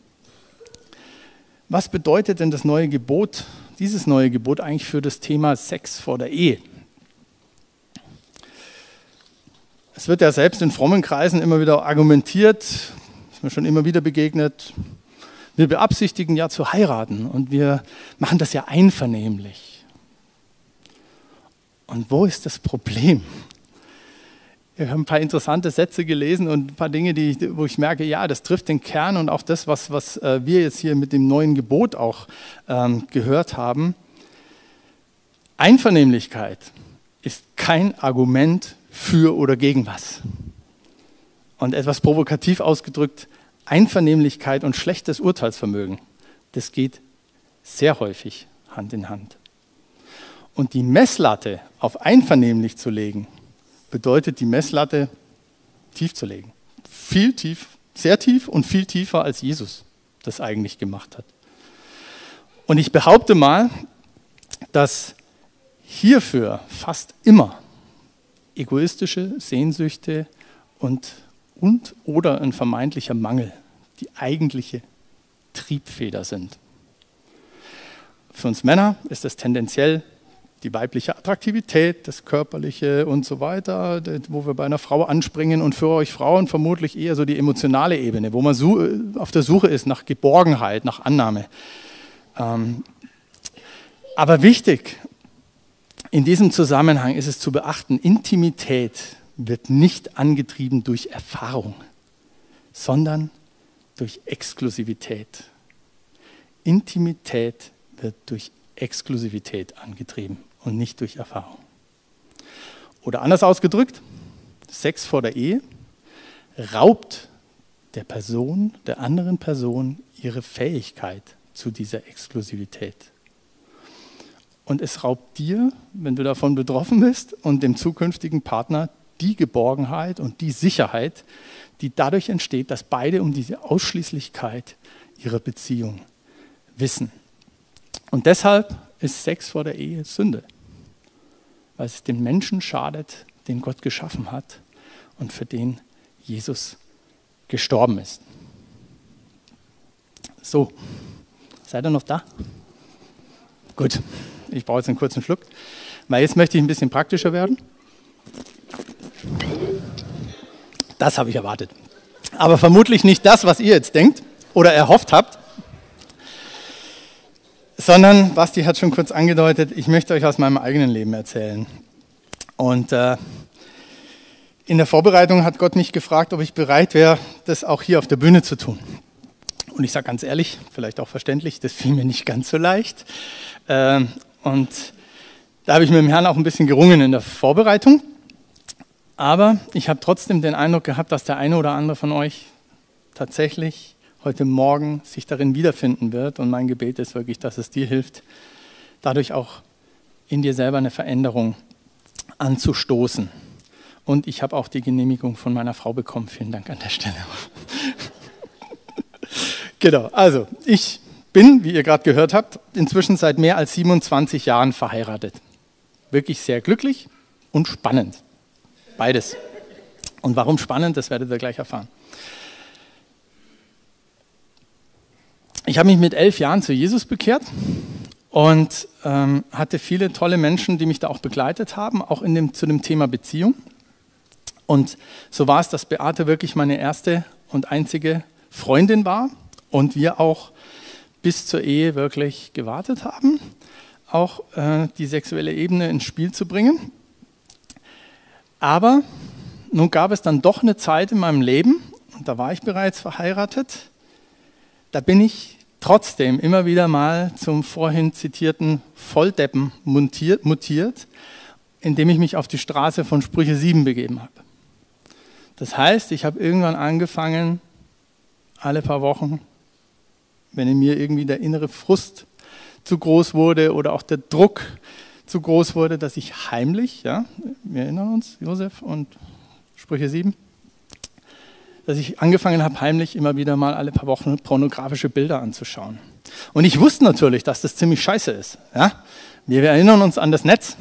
Was bedeutet denn das neue Gebot, dieses neue Gebot eigentlich für das Thema Sex vor der Ehe? Es wird ja selbst in frommen Kreisen immer wieder argumentiert, ist mir schon immer wieder begegnet, wir beabsichtigen ja zu heiraten und wir machen das ja einvernehmlich. Und wo ist das Problem? Ich habe ein paar interessante Sätze gelesen und ein paar Dinge, die, wo ich merke, ja, das trifft den Kern und auch das, was, was äh, wir jetzt hier mit dem neuen Gebot auch ähm, gehört haben. Einvernehmlichkeit ist kein Argument für oder gegen was. Und etwas provokativ ausgedrückt, Einvernehmlichkeit und schlechtes Urteilsvermögen, das geht sehr häufig Hand in Hand. Und die Messlatte auf einvernehmlich zu legen, bedeutet die Messlatte tief zu legen. Viel tief, sehr tief und viel tiefer als Jesus das eigentlich gemacht hat. Und ich behaupte mal, dass hierfür fast immer egoistische Sehnsüchte und, und oder ein vermeintlicher Mangel die eigentliche Triebfeder sind. Für uns Männer ist das tendenziell die weibliche Attraktivität, das Körperliche und so weiter, wo wir bei einer Frau anspringen und für euch Frauen vermutlich eher so die emotionale Ebene, wo man auf der Suche ist nach Geborgenheit, nach Annahme. Ähm, aber wichtig in diesem Zusammenhang ist es zu beachten, Intimität wird nicht angetrieben durch Erfahrung, sondern durch Exklusivität. Intimität wird durch Exklusivität angetrieben und nicht durch Erfahrung. Oder anders ausgedrückt, Sex vor der Ehe raubt der Person, der anderen Person ihre Fähigkeit zu dieser Exklusivität. Und es raubt dir, wenn du davon betroffen bist, und dem zukünftigen Partner die Geborgenheit und die Sicherheit, die dadurch entsteht, dass beide um diese Ausschließlichkeit ihrer Beziehung wissen. Und deshalb ist Sex vor der Ehe Sünde, weil es dem Menschen schadet, den Gott geschaffen hat und für den Jesus gestorben ist. So, seid ihr noch da? Gut, ich brauche jetzt einen kurzen Schluck, weil jetzt möchte ich ein bisschen praktischer werden. Das habe ich erwartet. Aber vermutlich nicht das, was ihr jetzt denkt oder erhofft habt, sondern, Basti hat schon kurz angedeutet, ich möchte euch aus meinem eigenen Leben erzählen. Und äh, in der Vorbereitung hat Gott mich gefragt, ob ich bereit wäre, das auch hier auf der Bühne zu tun. Und ich sage ganz ehrlich, vielleicht auch verständlich, das fiel mir nicht ganz so leicht. Äh, und da habe ich mit dem Herrn auch ein bisschen gerungen in der Vorbereitung. Aber ich habe trotzdem den Eindruck gehabt, dass der eine oder andere von euch tatsächlich heute Morgen sich darin wiederfinden wird. Und mein Gebet ist wirklich, dass es dir hilft, dadurch auch in dir selber eine Veränderung anzustoßen. Und ich habe auch die Genehmigung von meiner Frau bekommen. Vielen Dank an der Stelle. genau, also ich bin, wie ihr gerade gehört habt, inzwischen seit mehr als 27 Jahren verheiratet. Wirklich sehr glücklich und spannend. Beides. Und warum spannend, das werdet ihr gleich erfahren. Ich habe mich mit elf Jahren zu Jesus bekehrt und ähm, hatte viele tolle Menschen, die mich da auch begleitet haben, auch in dem, zu dem Thema Beziehung. Und so war es, dass Beate wirklich meine erste und einzige Freundin war und wir auch bis zur Ehe wirklich gewartet haben, auch äh, die sexuelle Ebene ins Spiel zu bringen. Aber nun gab es dann doch eine Zeit in meinem Leben, und da war ich bereits verheiratet, da bin ich trotzdem immer wieder mal zum vorhin zitierten Volldeppen mutiert, mutiert indem ich mich auf die Straße von Sprüche 7 begeben habe. Das heißt, ich habe irgendwann angefangen, alle paar Wochen, wenn in mir irgendwie der innere Frust zu groß wurde oder auch der Druck zu groß wurde, dass ich heimlich, ja, wir erinnern uns, Josef und Sprüche 7, dass ich angefangen habe, heimlich immer wieder mal alle paar Wochen pornografische Bilder anzuschauen. Und ich wusste natürlich, dass das ziemlich scheiße ist. Ja? Wir erinnern uns an das Netz.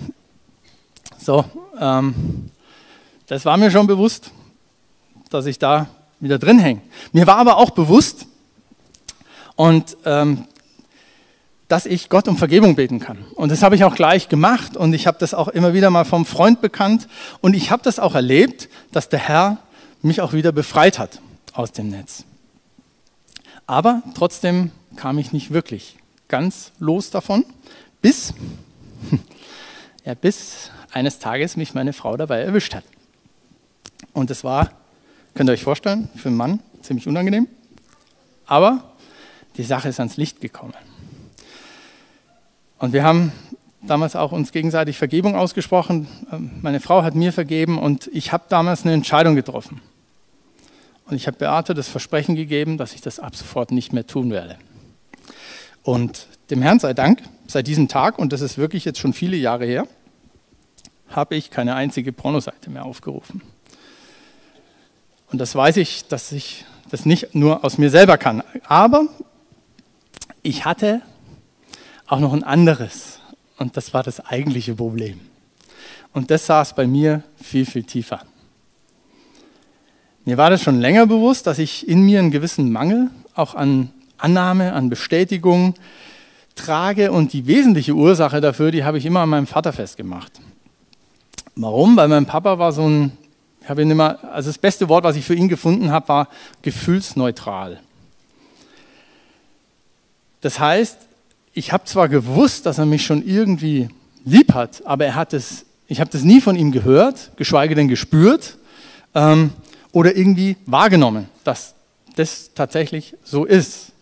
So, ähm, das war mir schon bewusst, dass ich da wieder drin hänge. Mir war aber auch bewusst, und ähm, dass ich Gott um Vergebung beten kann. Und das habe ich auch gleich gemacht und ich habe das auch immer wieder mal vom Freund bekannt und ich habe das auch erlebt, dass der Herr mich auch wieder befreit hat aus dem Netz. Aber trotzdem kam ich nicht wirklich ganz los davon, bis, ja, bis eines Tages mich meine Frau dabei erwischt hat. Und das war, könnt ihr euch vorstellen, für einen Mann ziemlich unangenehm, aber die Sache ist ans Licht gekommen. Und wir haben damals auch uns gegenseitig Vergebung ausgesprochen. Ähm, meine Frau hat mir vergeben und ich habe damals eine Entscheidung getroffen. Und ich habe Beate das Versprechen gegeben, dass ich das ab sofort nicht mehr tun werde. Und dem Herrn sei Dank, seit diesem Tag, und das ist wirklich jetzt schon viele Jahre her, habe ich keine einzige Pornoseite mehr aufgerufen. Und das weiß ich, dass ich das nicht nur aus mir selber kann. Aber ich hatte auch noch ein anderes. Und das war das eigentliche Problem. Und das saß bei mir viel, viel tiefer. Mir war das schon länger bewusst, dass ich in mir einen gewissen Mangel auch an Annahme, an Bestätigung trage. Und die wesentliche Ursache dafür, die habe ich immer an meinem Vater festgemacht. Warum? Weil mein Papa war so ein, ich habe ihn immer, also das beste Wort, was ich für ihn gefunden habe, war gefühlsneutral. Das heißt, ich habe zwar gewusst, dass er mich schon irgendwie lieb hat, aber er hat es, ich habe das nie von ihm gehört, geschweige denn gespürt ähm, oder irgendwie wahrgenommen, dass das tatsächlich so ist.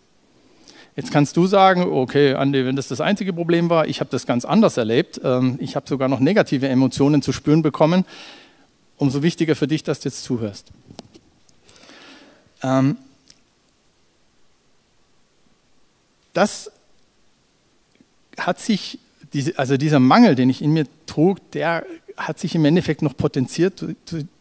Jetzt kannst du sagen, okay, Andi, wenn das das einzige Problem war, ich habe das ganz anders erlebt, ähm, ich habe sogar noch negative Emotionen zu spüren bekommen, umso wichtiger für dich, dass du jetzt zuhörst. Ähm, das hat sich, also dieser Mangel, den ich in mir trug, der hat sich im Endeffekt noch potenziert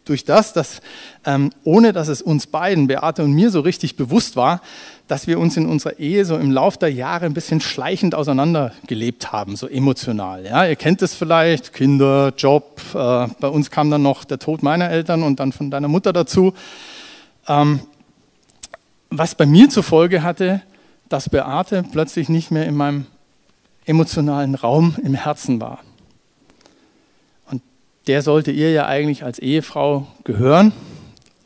durch das, dass ähm, ohne dass es uns beiden, Beate und mir, so richtig bewusst war, dass wir uns in unserer Ehe so im Laufe der Jahre ein bisschen schleichend auseinandergelebt haben, so emotional. Ja, ihr kennt es vielleicht, Kinder, Job. Äh, bei uns kam dann noch der Tod meiner Eltern und dann von deiner Mutter dazu. Ähm, was bei mir zur Folge hatte, dass Beate plötzlich nicht mehr in meinem emotionalen Raum im Herzen war. Der sollte ihr ja eigentlich als Ehefrau gehören.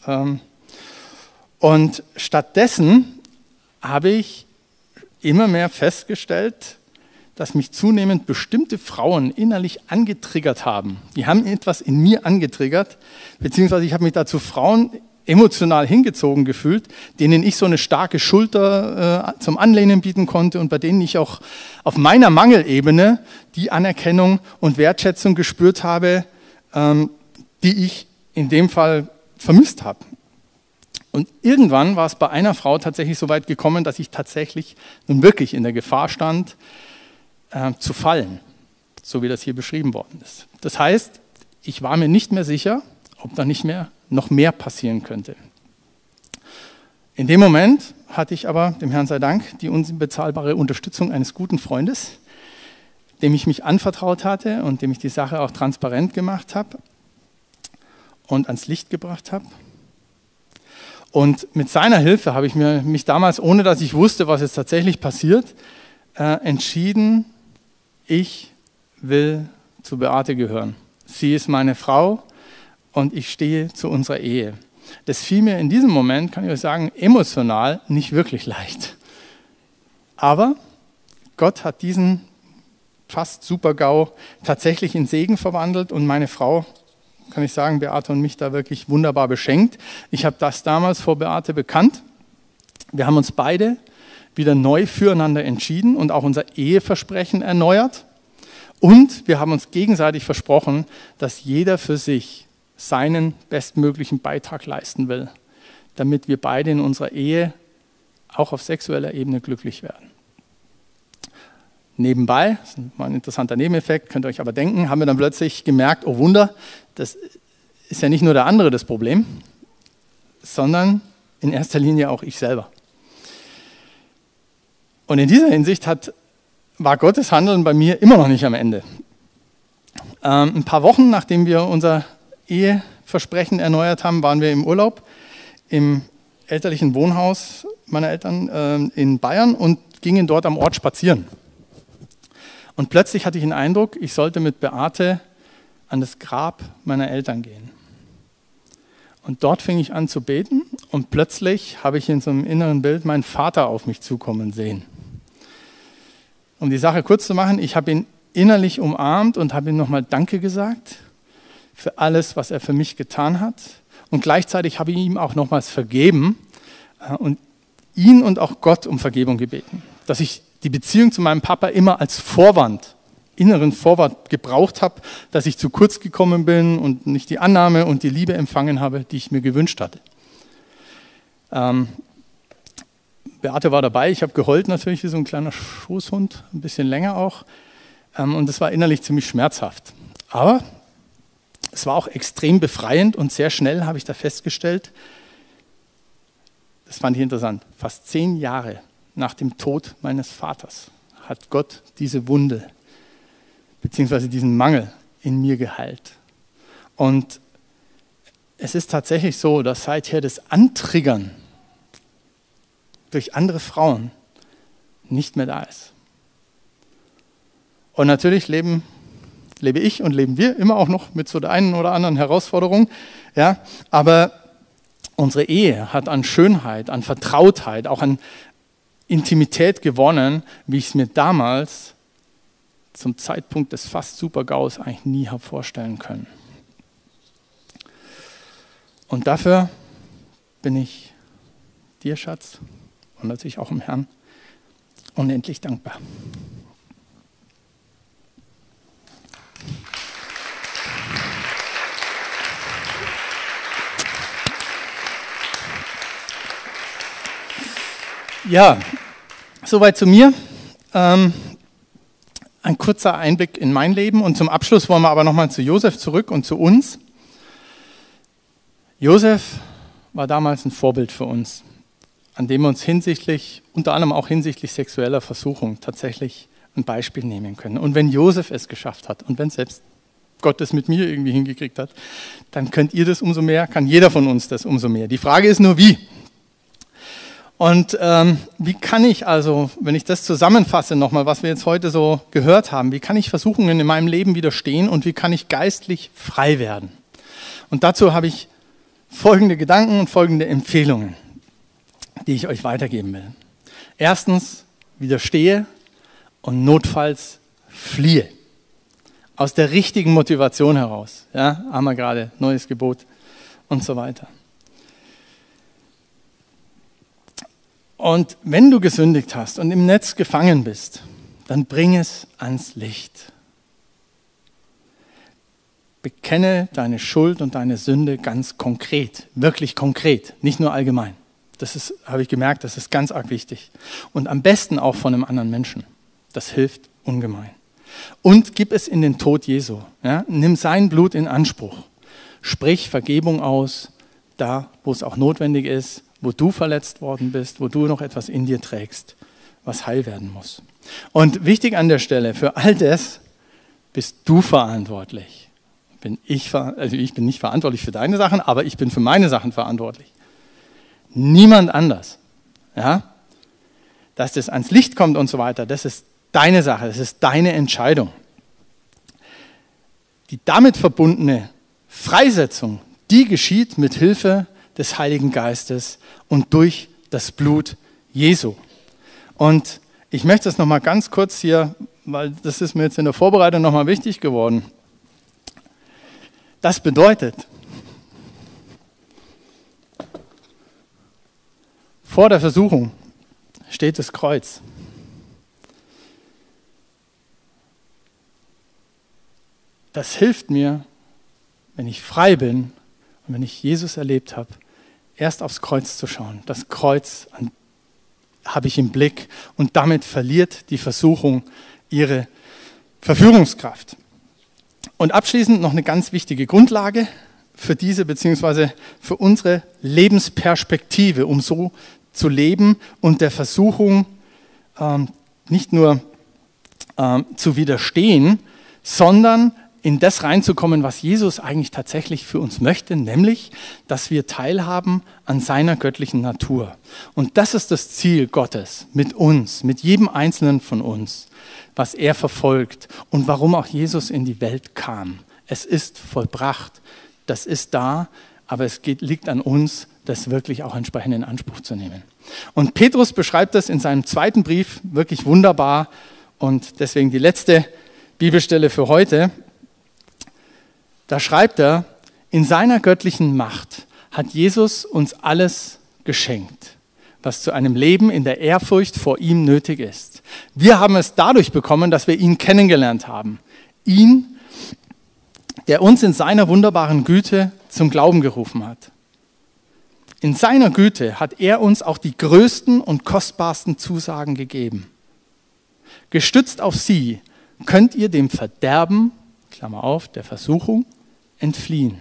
Ähm, und stattdessen habe ich immer mehr festgestellt, dass mich zunehmend bestimmte Frauen innerlich angetriggert haben. Die haben etwas in mir angetriggert, beziehungsweise ich habe mich dazu Frauen emotional hingezogen gefühlt, denen ich so eine starke Schulter äh, zum Anlehnen bieten konnte und bei denen ich auch auf meiner Mangelebene die Anerkennung und Wertschätzung gespürt habe, ähm, die ich in dem Fall vermisst habe. Und irgendwann war es bei einer Frau tatsächlich so weit gekommen, dass ich tatsächlich nun wirklich in der Gefahr stand, äh, zu fallen, so wie das hier beschrieben worden ist. Das heißt, ich war mir nicht mehr sicher, ob da nicht mehr noch mehr passieren könnte. In dem Moment hatte ich aber, dem Herrn sei Dank, die unbezahlbare Unterstützung eines guten Freundes, dem ich mich anvertraut hatte und dem ich die Sache auch transparent gemacht habe und ans Licht gebracht habe. Und mit seiner Hilfe habe ich mir, mich damals, ohne dass ich wusste, was jetzt tatsächlich passiert, äh, entschieden, ich will zu Beate gehören. Sie ist meine Frau und ich stehe zu unserer Ehe. Das fiel mir in diesem Moment, kann ich euch sagen, emotional nicht wirklich leicht. Aber Gott hat diesen fast Super-GAU tatsächlich in Segen verwandelt und meine Frau, kann ich sagen, Beate und mich da wirklich wunderbar beschenkt. Ich habe das damals vor Beate bekannt. Wir haben uns beide wieder neu füreinander entschieden und auch unser Eheversprechen erneuert. Und wir haben uns gegenseitig versprochen, dass jeder für sich seinen bestmöglichen Beitrag leisten will, damit wir beide in unserer Ehe auch auf sexueller Ebene glücklich werden. Nebenbei, das ist mal ein interessanter Nebeneffekt, könnt ihr euch aber denken, haben wir dann plötzlich gemerkt, oh Wunder, das ist ja nicht nur der andere das Problem, sondern in erster Linie auch ich selber. Und in dieser Hinsicht hat, war Gottes Handeln bei mir immer noch nicht am Ende. Ähm, ein paar Wochen nachdem wir unser Eheversprechen erneuert haben, waren wir im Urlaub im elterlichen Wohnhaus meiner Eltern äh, in Bayern und gingen dort am Ort spazieren. Und plötzlich hatte ich den Eindruck, ich sollte mit Beate an das Grab meiner Eltern gehen. Und dort fing ich an zu beten und plötzlich habe ich in so einem inneren Bild meinen Vater auf mich zukommen sehen. Um die Sache kurz zu machen, ich habe ihn innerlich umarmt und habe ihm nochmal Danke gesagt für alles, was er für mich getan hat. Und gleichzeitig habe ich ihm auch nochmals vergeben äh, und ihn und auch Gott um Vergebung gebeten. Dass ich die Beziehung zu meinem Papa immer als Vorwand, inneren Vorwand gebraucht habe, dass ich zu kurz gekommen bin und nicht die Annahme und die Liebe empfangen habe, die ich mir gewünscht hatte. Ähm, Beate war dabei, ich habe geheult natürlich wie so ein kleiner Schoßhund, ein bisschen länger auch. Ähm, und das war innerlich ziemlich schmerzhaft. Aber es war auch extrem befreiend und sehr schnell habe ich da festgestellt, das fand ich interessant, fast zehn Jahre nach dem Tod meines Vaters hat Gott diese Wunde bzw. diesen Mangel in mir geheilt. Und es ist tatsächlich so, dass seither das Antriggern durch andere Frauen nicht mehr da ist. Und natürlich leben, lebe ich und leben wir immer auch noch mit so der einen oder anderen Herausforderung. Ja, aber unsere Ehe hat an Schönheit, an Vertrautheit, auch an Intimität gewonnen, wie ich es mir damals zum Zeitpunkt des fast Super-GAUs eigentlich nie habe vorstellen können. Und dafür bin ich dir, Schatz, und natürlich auch im Herrn unendlich dankbar. Ja, soweit zu mir. Ähm, ein kurzer Einblick in mein Leben und zum Abschluss wollen wir aber nochmal zu Josef zurück und zu uns. Josef war damals ein Vorbild für uns an dem wir uns hinsichtlich, unter anderem auch hinsichtlich sexueller Versuchung, tatsächlich ein Beispiel nehmen können. Und wenn Josef es geschafft hat und wenn selbst Gott es mit mir irgendwie hingekriegt hat, dann könnt ihr das umso mehr, kann jeder von uns das umso mehr. Die Frage ist nur, wie. Und ähm, wie kann ich also, wenn ich das zusammenfasse nochmal, was wir jetzt heute so gehört haben, wie kann ich Versuchungen in meinem Leben widerstehen und wie kann ich geistlich frei werden? Und dazu habe ich folgende Gedanken und folgende Empfehlungen, die ich euch weitergeben will. Erstens, widerstehe und notfalls fliehe. Aus der richtigen Motivation heraus. Ja, haben wir gerade, neues Gebot und so weiter. Und wenn du gesündigt hast und im Netz gefangen bist, dann bring es ans Licht. Bekenne deine Schuld und deine Sünde ganz konkret, wirklich konkret, nicht nur allgemein. Das ist, habe ich gemerkt, das ist ganz arg wichtig. Und am besten auch von einem anderen Menschen. Das hilft ungemein. Und gib es in den Tod Jesu. Ja? Nimm sein Blut in Anspruch. Sprich Vergebung aus, da wo es auch notwendig ist wo du verletzt worden bist, wo du noch etwas in dir trägst, was heil werden muss. Und wichtig an der Stelle, für all das bist du verantwortlich. Bin ich, also ich bin nicht verantwortlich für deine Sachen, aber ich bin für meine Sachen verantwortlich. Niemand anders. Ja? Dass das ans Licht kommt und so weiter, das ist deine Sache, das ist deine Entscheidung. Die damit verbundene Freisetzung, die geschieht mit Hilfe des Heiligen Geistes und durch das Blut Jesu. Und ich möchte das nochmal ganz kurz hier, weil das ist mir jetzt in der Vorbereitung nochmal wichtig geworden. Das bedeutet, vor der Versuchung steht das Kreuz. Das hilft mir, wenn ich frei bin und wenn ich Jesus erlebt habe, erst aufs Kreuz zu schauen. Das Kreuz habe ich im Blick und damit verliert die Versuchung ihre Verführungskraft. Und abschließend noch eine ganz wichtige Grundlage für diese bzw. für unsere Lebensperspektive, um so zu leben und der Versuchung ähm, nicht nur ähm, zu widerstehen, sondern in das reinzukommen, was Jesus eigentlich tatsächlich für uns möchte, nämlich, dass wir teilhaben an seiner göttlichen Natur. Und das ist das Ziel Gottes mit uns, mit jedem Einzelnen von uns, was er verfolgt und warum auch Jesus in die Welt kam. Es ist vollbracht, das ist da, aber es geht, liegt an uns, das wirklich auch entsprechend in Anspruch zu nehmen. Und Petrus beschreibt das in seinem zweiten Brief wirklich wunderbar und deswegen die letzte Bibelstelle für heute. Da schreibt er, in seiner göttlichen Macht hat Jesus uns alles geschenkt, was zu einem Leben in der Ehrfurcht vor ihm nötig ist. Wir haben es dadurch bekommen, dass wir ihn kennengelernt haben. Ihn, der uns in seiner wunderbaren Güte zum Glauben gerufen hat. In seiner Güte hat er uns auch die größten und kostbarsten Zusagen gegeben. Gestützt auf sie könnt ihr dem Verderben, Klammer auf, der Versuchung, entfliehen,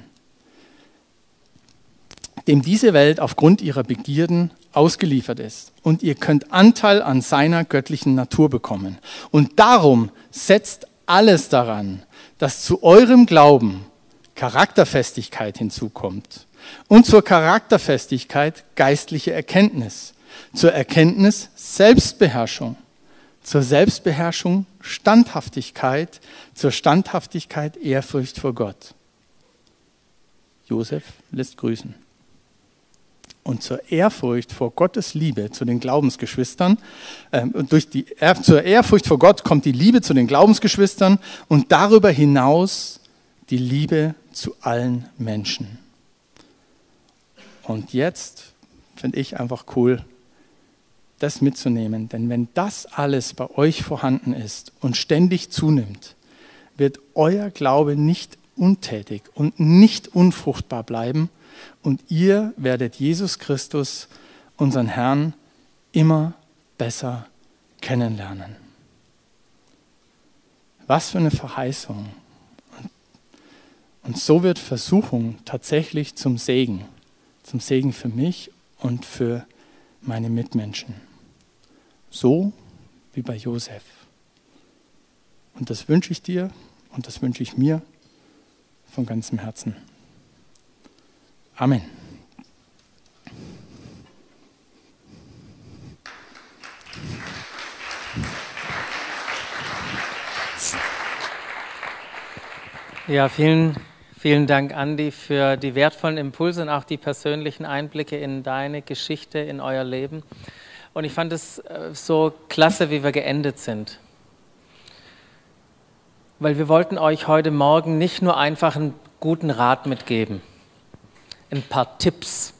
dem diese Welt aufgrund ihrer Begierden ausgeliefert ist. Und ihr könnt Anteil an seiner göttlichen Natur bekommen. Und darum setzt alles daran, dass zu eurem Glauben Charakterfestigkeit hinzukommt und zur Charakterfestigkeit geistliche Erkenntnis, zur Erkenntnis Selbstbeherrschung, zur Selbstbeherrschung Standhaftigkeit, zur Standhaftigkeit Ehrfurcht vor Gott. Josef lässt grüßen. Und zur Ehrfurcht vor Gottes Liebe zu den Glaubensgeschwistern, äh, durch die, zur Ehrfurcht vor Gott kommt die Liebe zu den Glaubensgeschwistern und darüber hinaus die Liebe zu allen Menschen. Und jetzt finde ich einfach cool, das mitzunehmen. Denn wenn das alles bei euch vorhanden ist und ständig zunimmt, wird euer Glaube nicht untätig und nicht unfruchtbar bleiben und ihr werdet Jesus Christus, unseren Herrn, immer besser kennenlernen. Was für eine Verheißung. Und so wird Versuchung tatsächlich zum Segen, zum Segen für mich und für meine Mitmenschen. So wie bei Josef. Und das wünsche ich dir und das wünsche ich mir von ganzem Herzen. Amen. Ja, vielen, vielen Dank, Andi, für die wertvollen Impulse und auch die persönlichen Einblicke in deine Geschichte, in euer Leben. Und ich fand es äh, so klasse, wie wir geendet sind. Weil wir wollten euch heute Morgen nicht nur einfach einen guten Rat mitgeben, ein paar Tipps,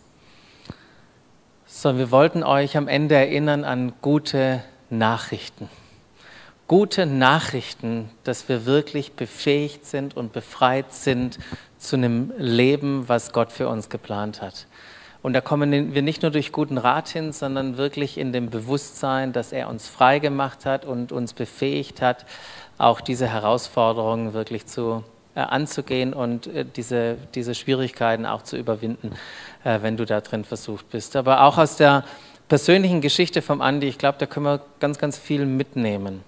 sondern wir wollten euch am Ende erinnern an gute Nachrichten. Gute Nachrichten, dass wir wirklich befähigt sind und befreit sind zu einem Leben, was Gott für uns geplant hat. Und da kommen wir nicht nur durch guten Rat hin, sondern wirklich in dem Bewusstsein, dass er uns frei gemacht hat und uns befähigt hat, auch diese Herausforderungen wirklich zu, äh, anzugehen und äh, diese, diese Schwierigkeiten auch zu überwinden, äh, wenn du da drin versucht bist. Aber auch aus der persönlichen Geschichte vom Andi, ich glaube, da können wir ganz, ganz viel mitnehmen.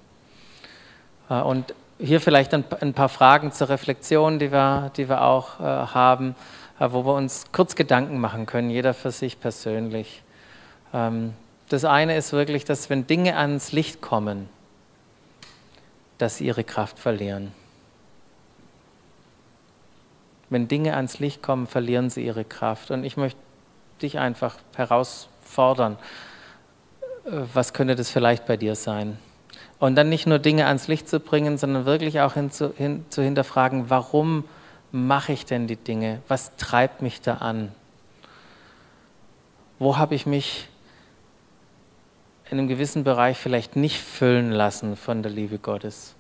Äh, und hier vielleicht ein, ein, paar Fragen zur Reflexion, die wir, die wir auch äh, haben, wo wir uns kurz Gedanken machen können, jeder für sich persönlich. Ähm, das eine ist wirklich, dass wenn Dinge ans Licht kommen, dass sie ihre Kraft verlieren. Wenn Dinge ans Licht kommen, verlieren sie ihre Kraft. Und ich möchte dich einfach herausfordern, was könnte das vielleicht bei dir sein? Und dann nicht nur Dinge ans Licht zu bringen, sondern wirklich auch hin zu, hin, zu hinterfragen, warum mache ich denn die Dinge? Was treibt mich da an? Wo habe ich mich in einem gewissen Bereich vielleicht nicht füllen lassen von der Liebe Gottes?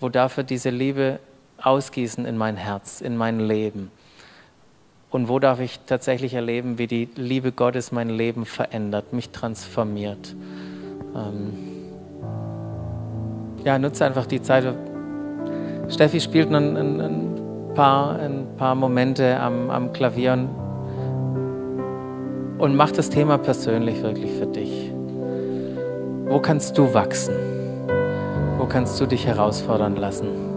Wo darf er diese Liebe ausgießen in mein Herz, in mein Leben? Und wo darf ich tatsächlich erleben, wie die Liebe Gottes mein Leben verändert, mich transformiert? Ähm ja, nutze einfach die Zeit. Steffi spielt noch ein, ein, ein, paar, ein paar Momente am, am Klavier und, und mach das Thema persönlich wirklich für dich. Wo kannst du wachsen? Wo kannst du dich herausfordern lassen?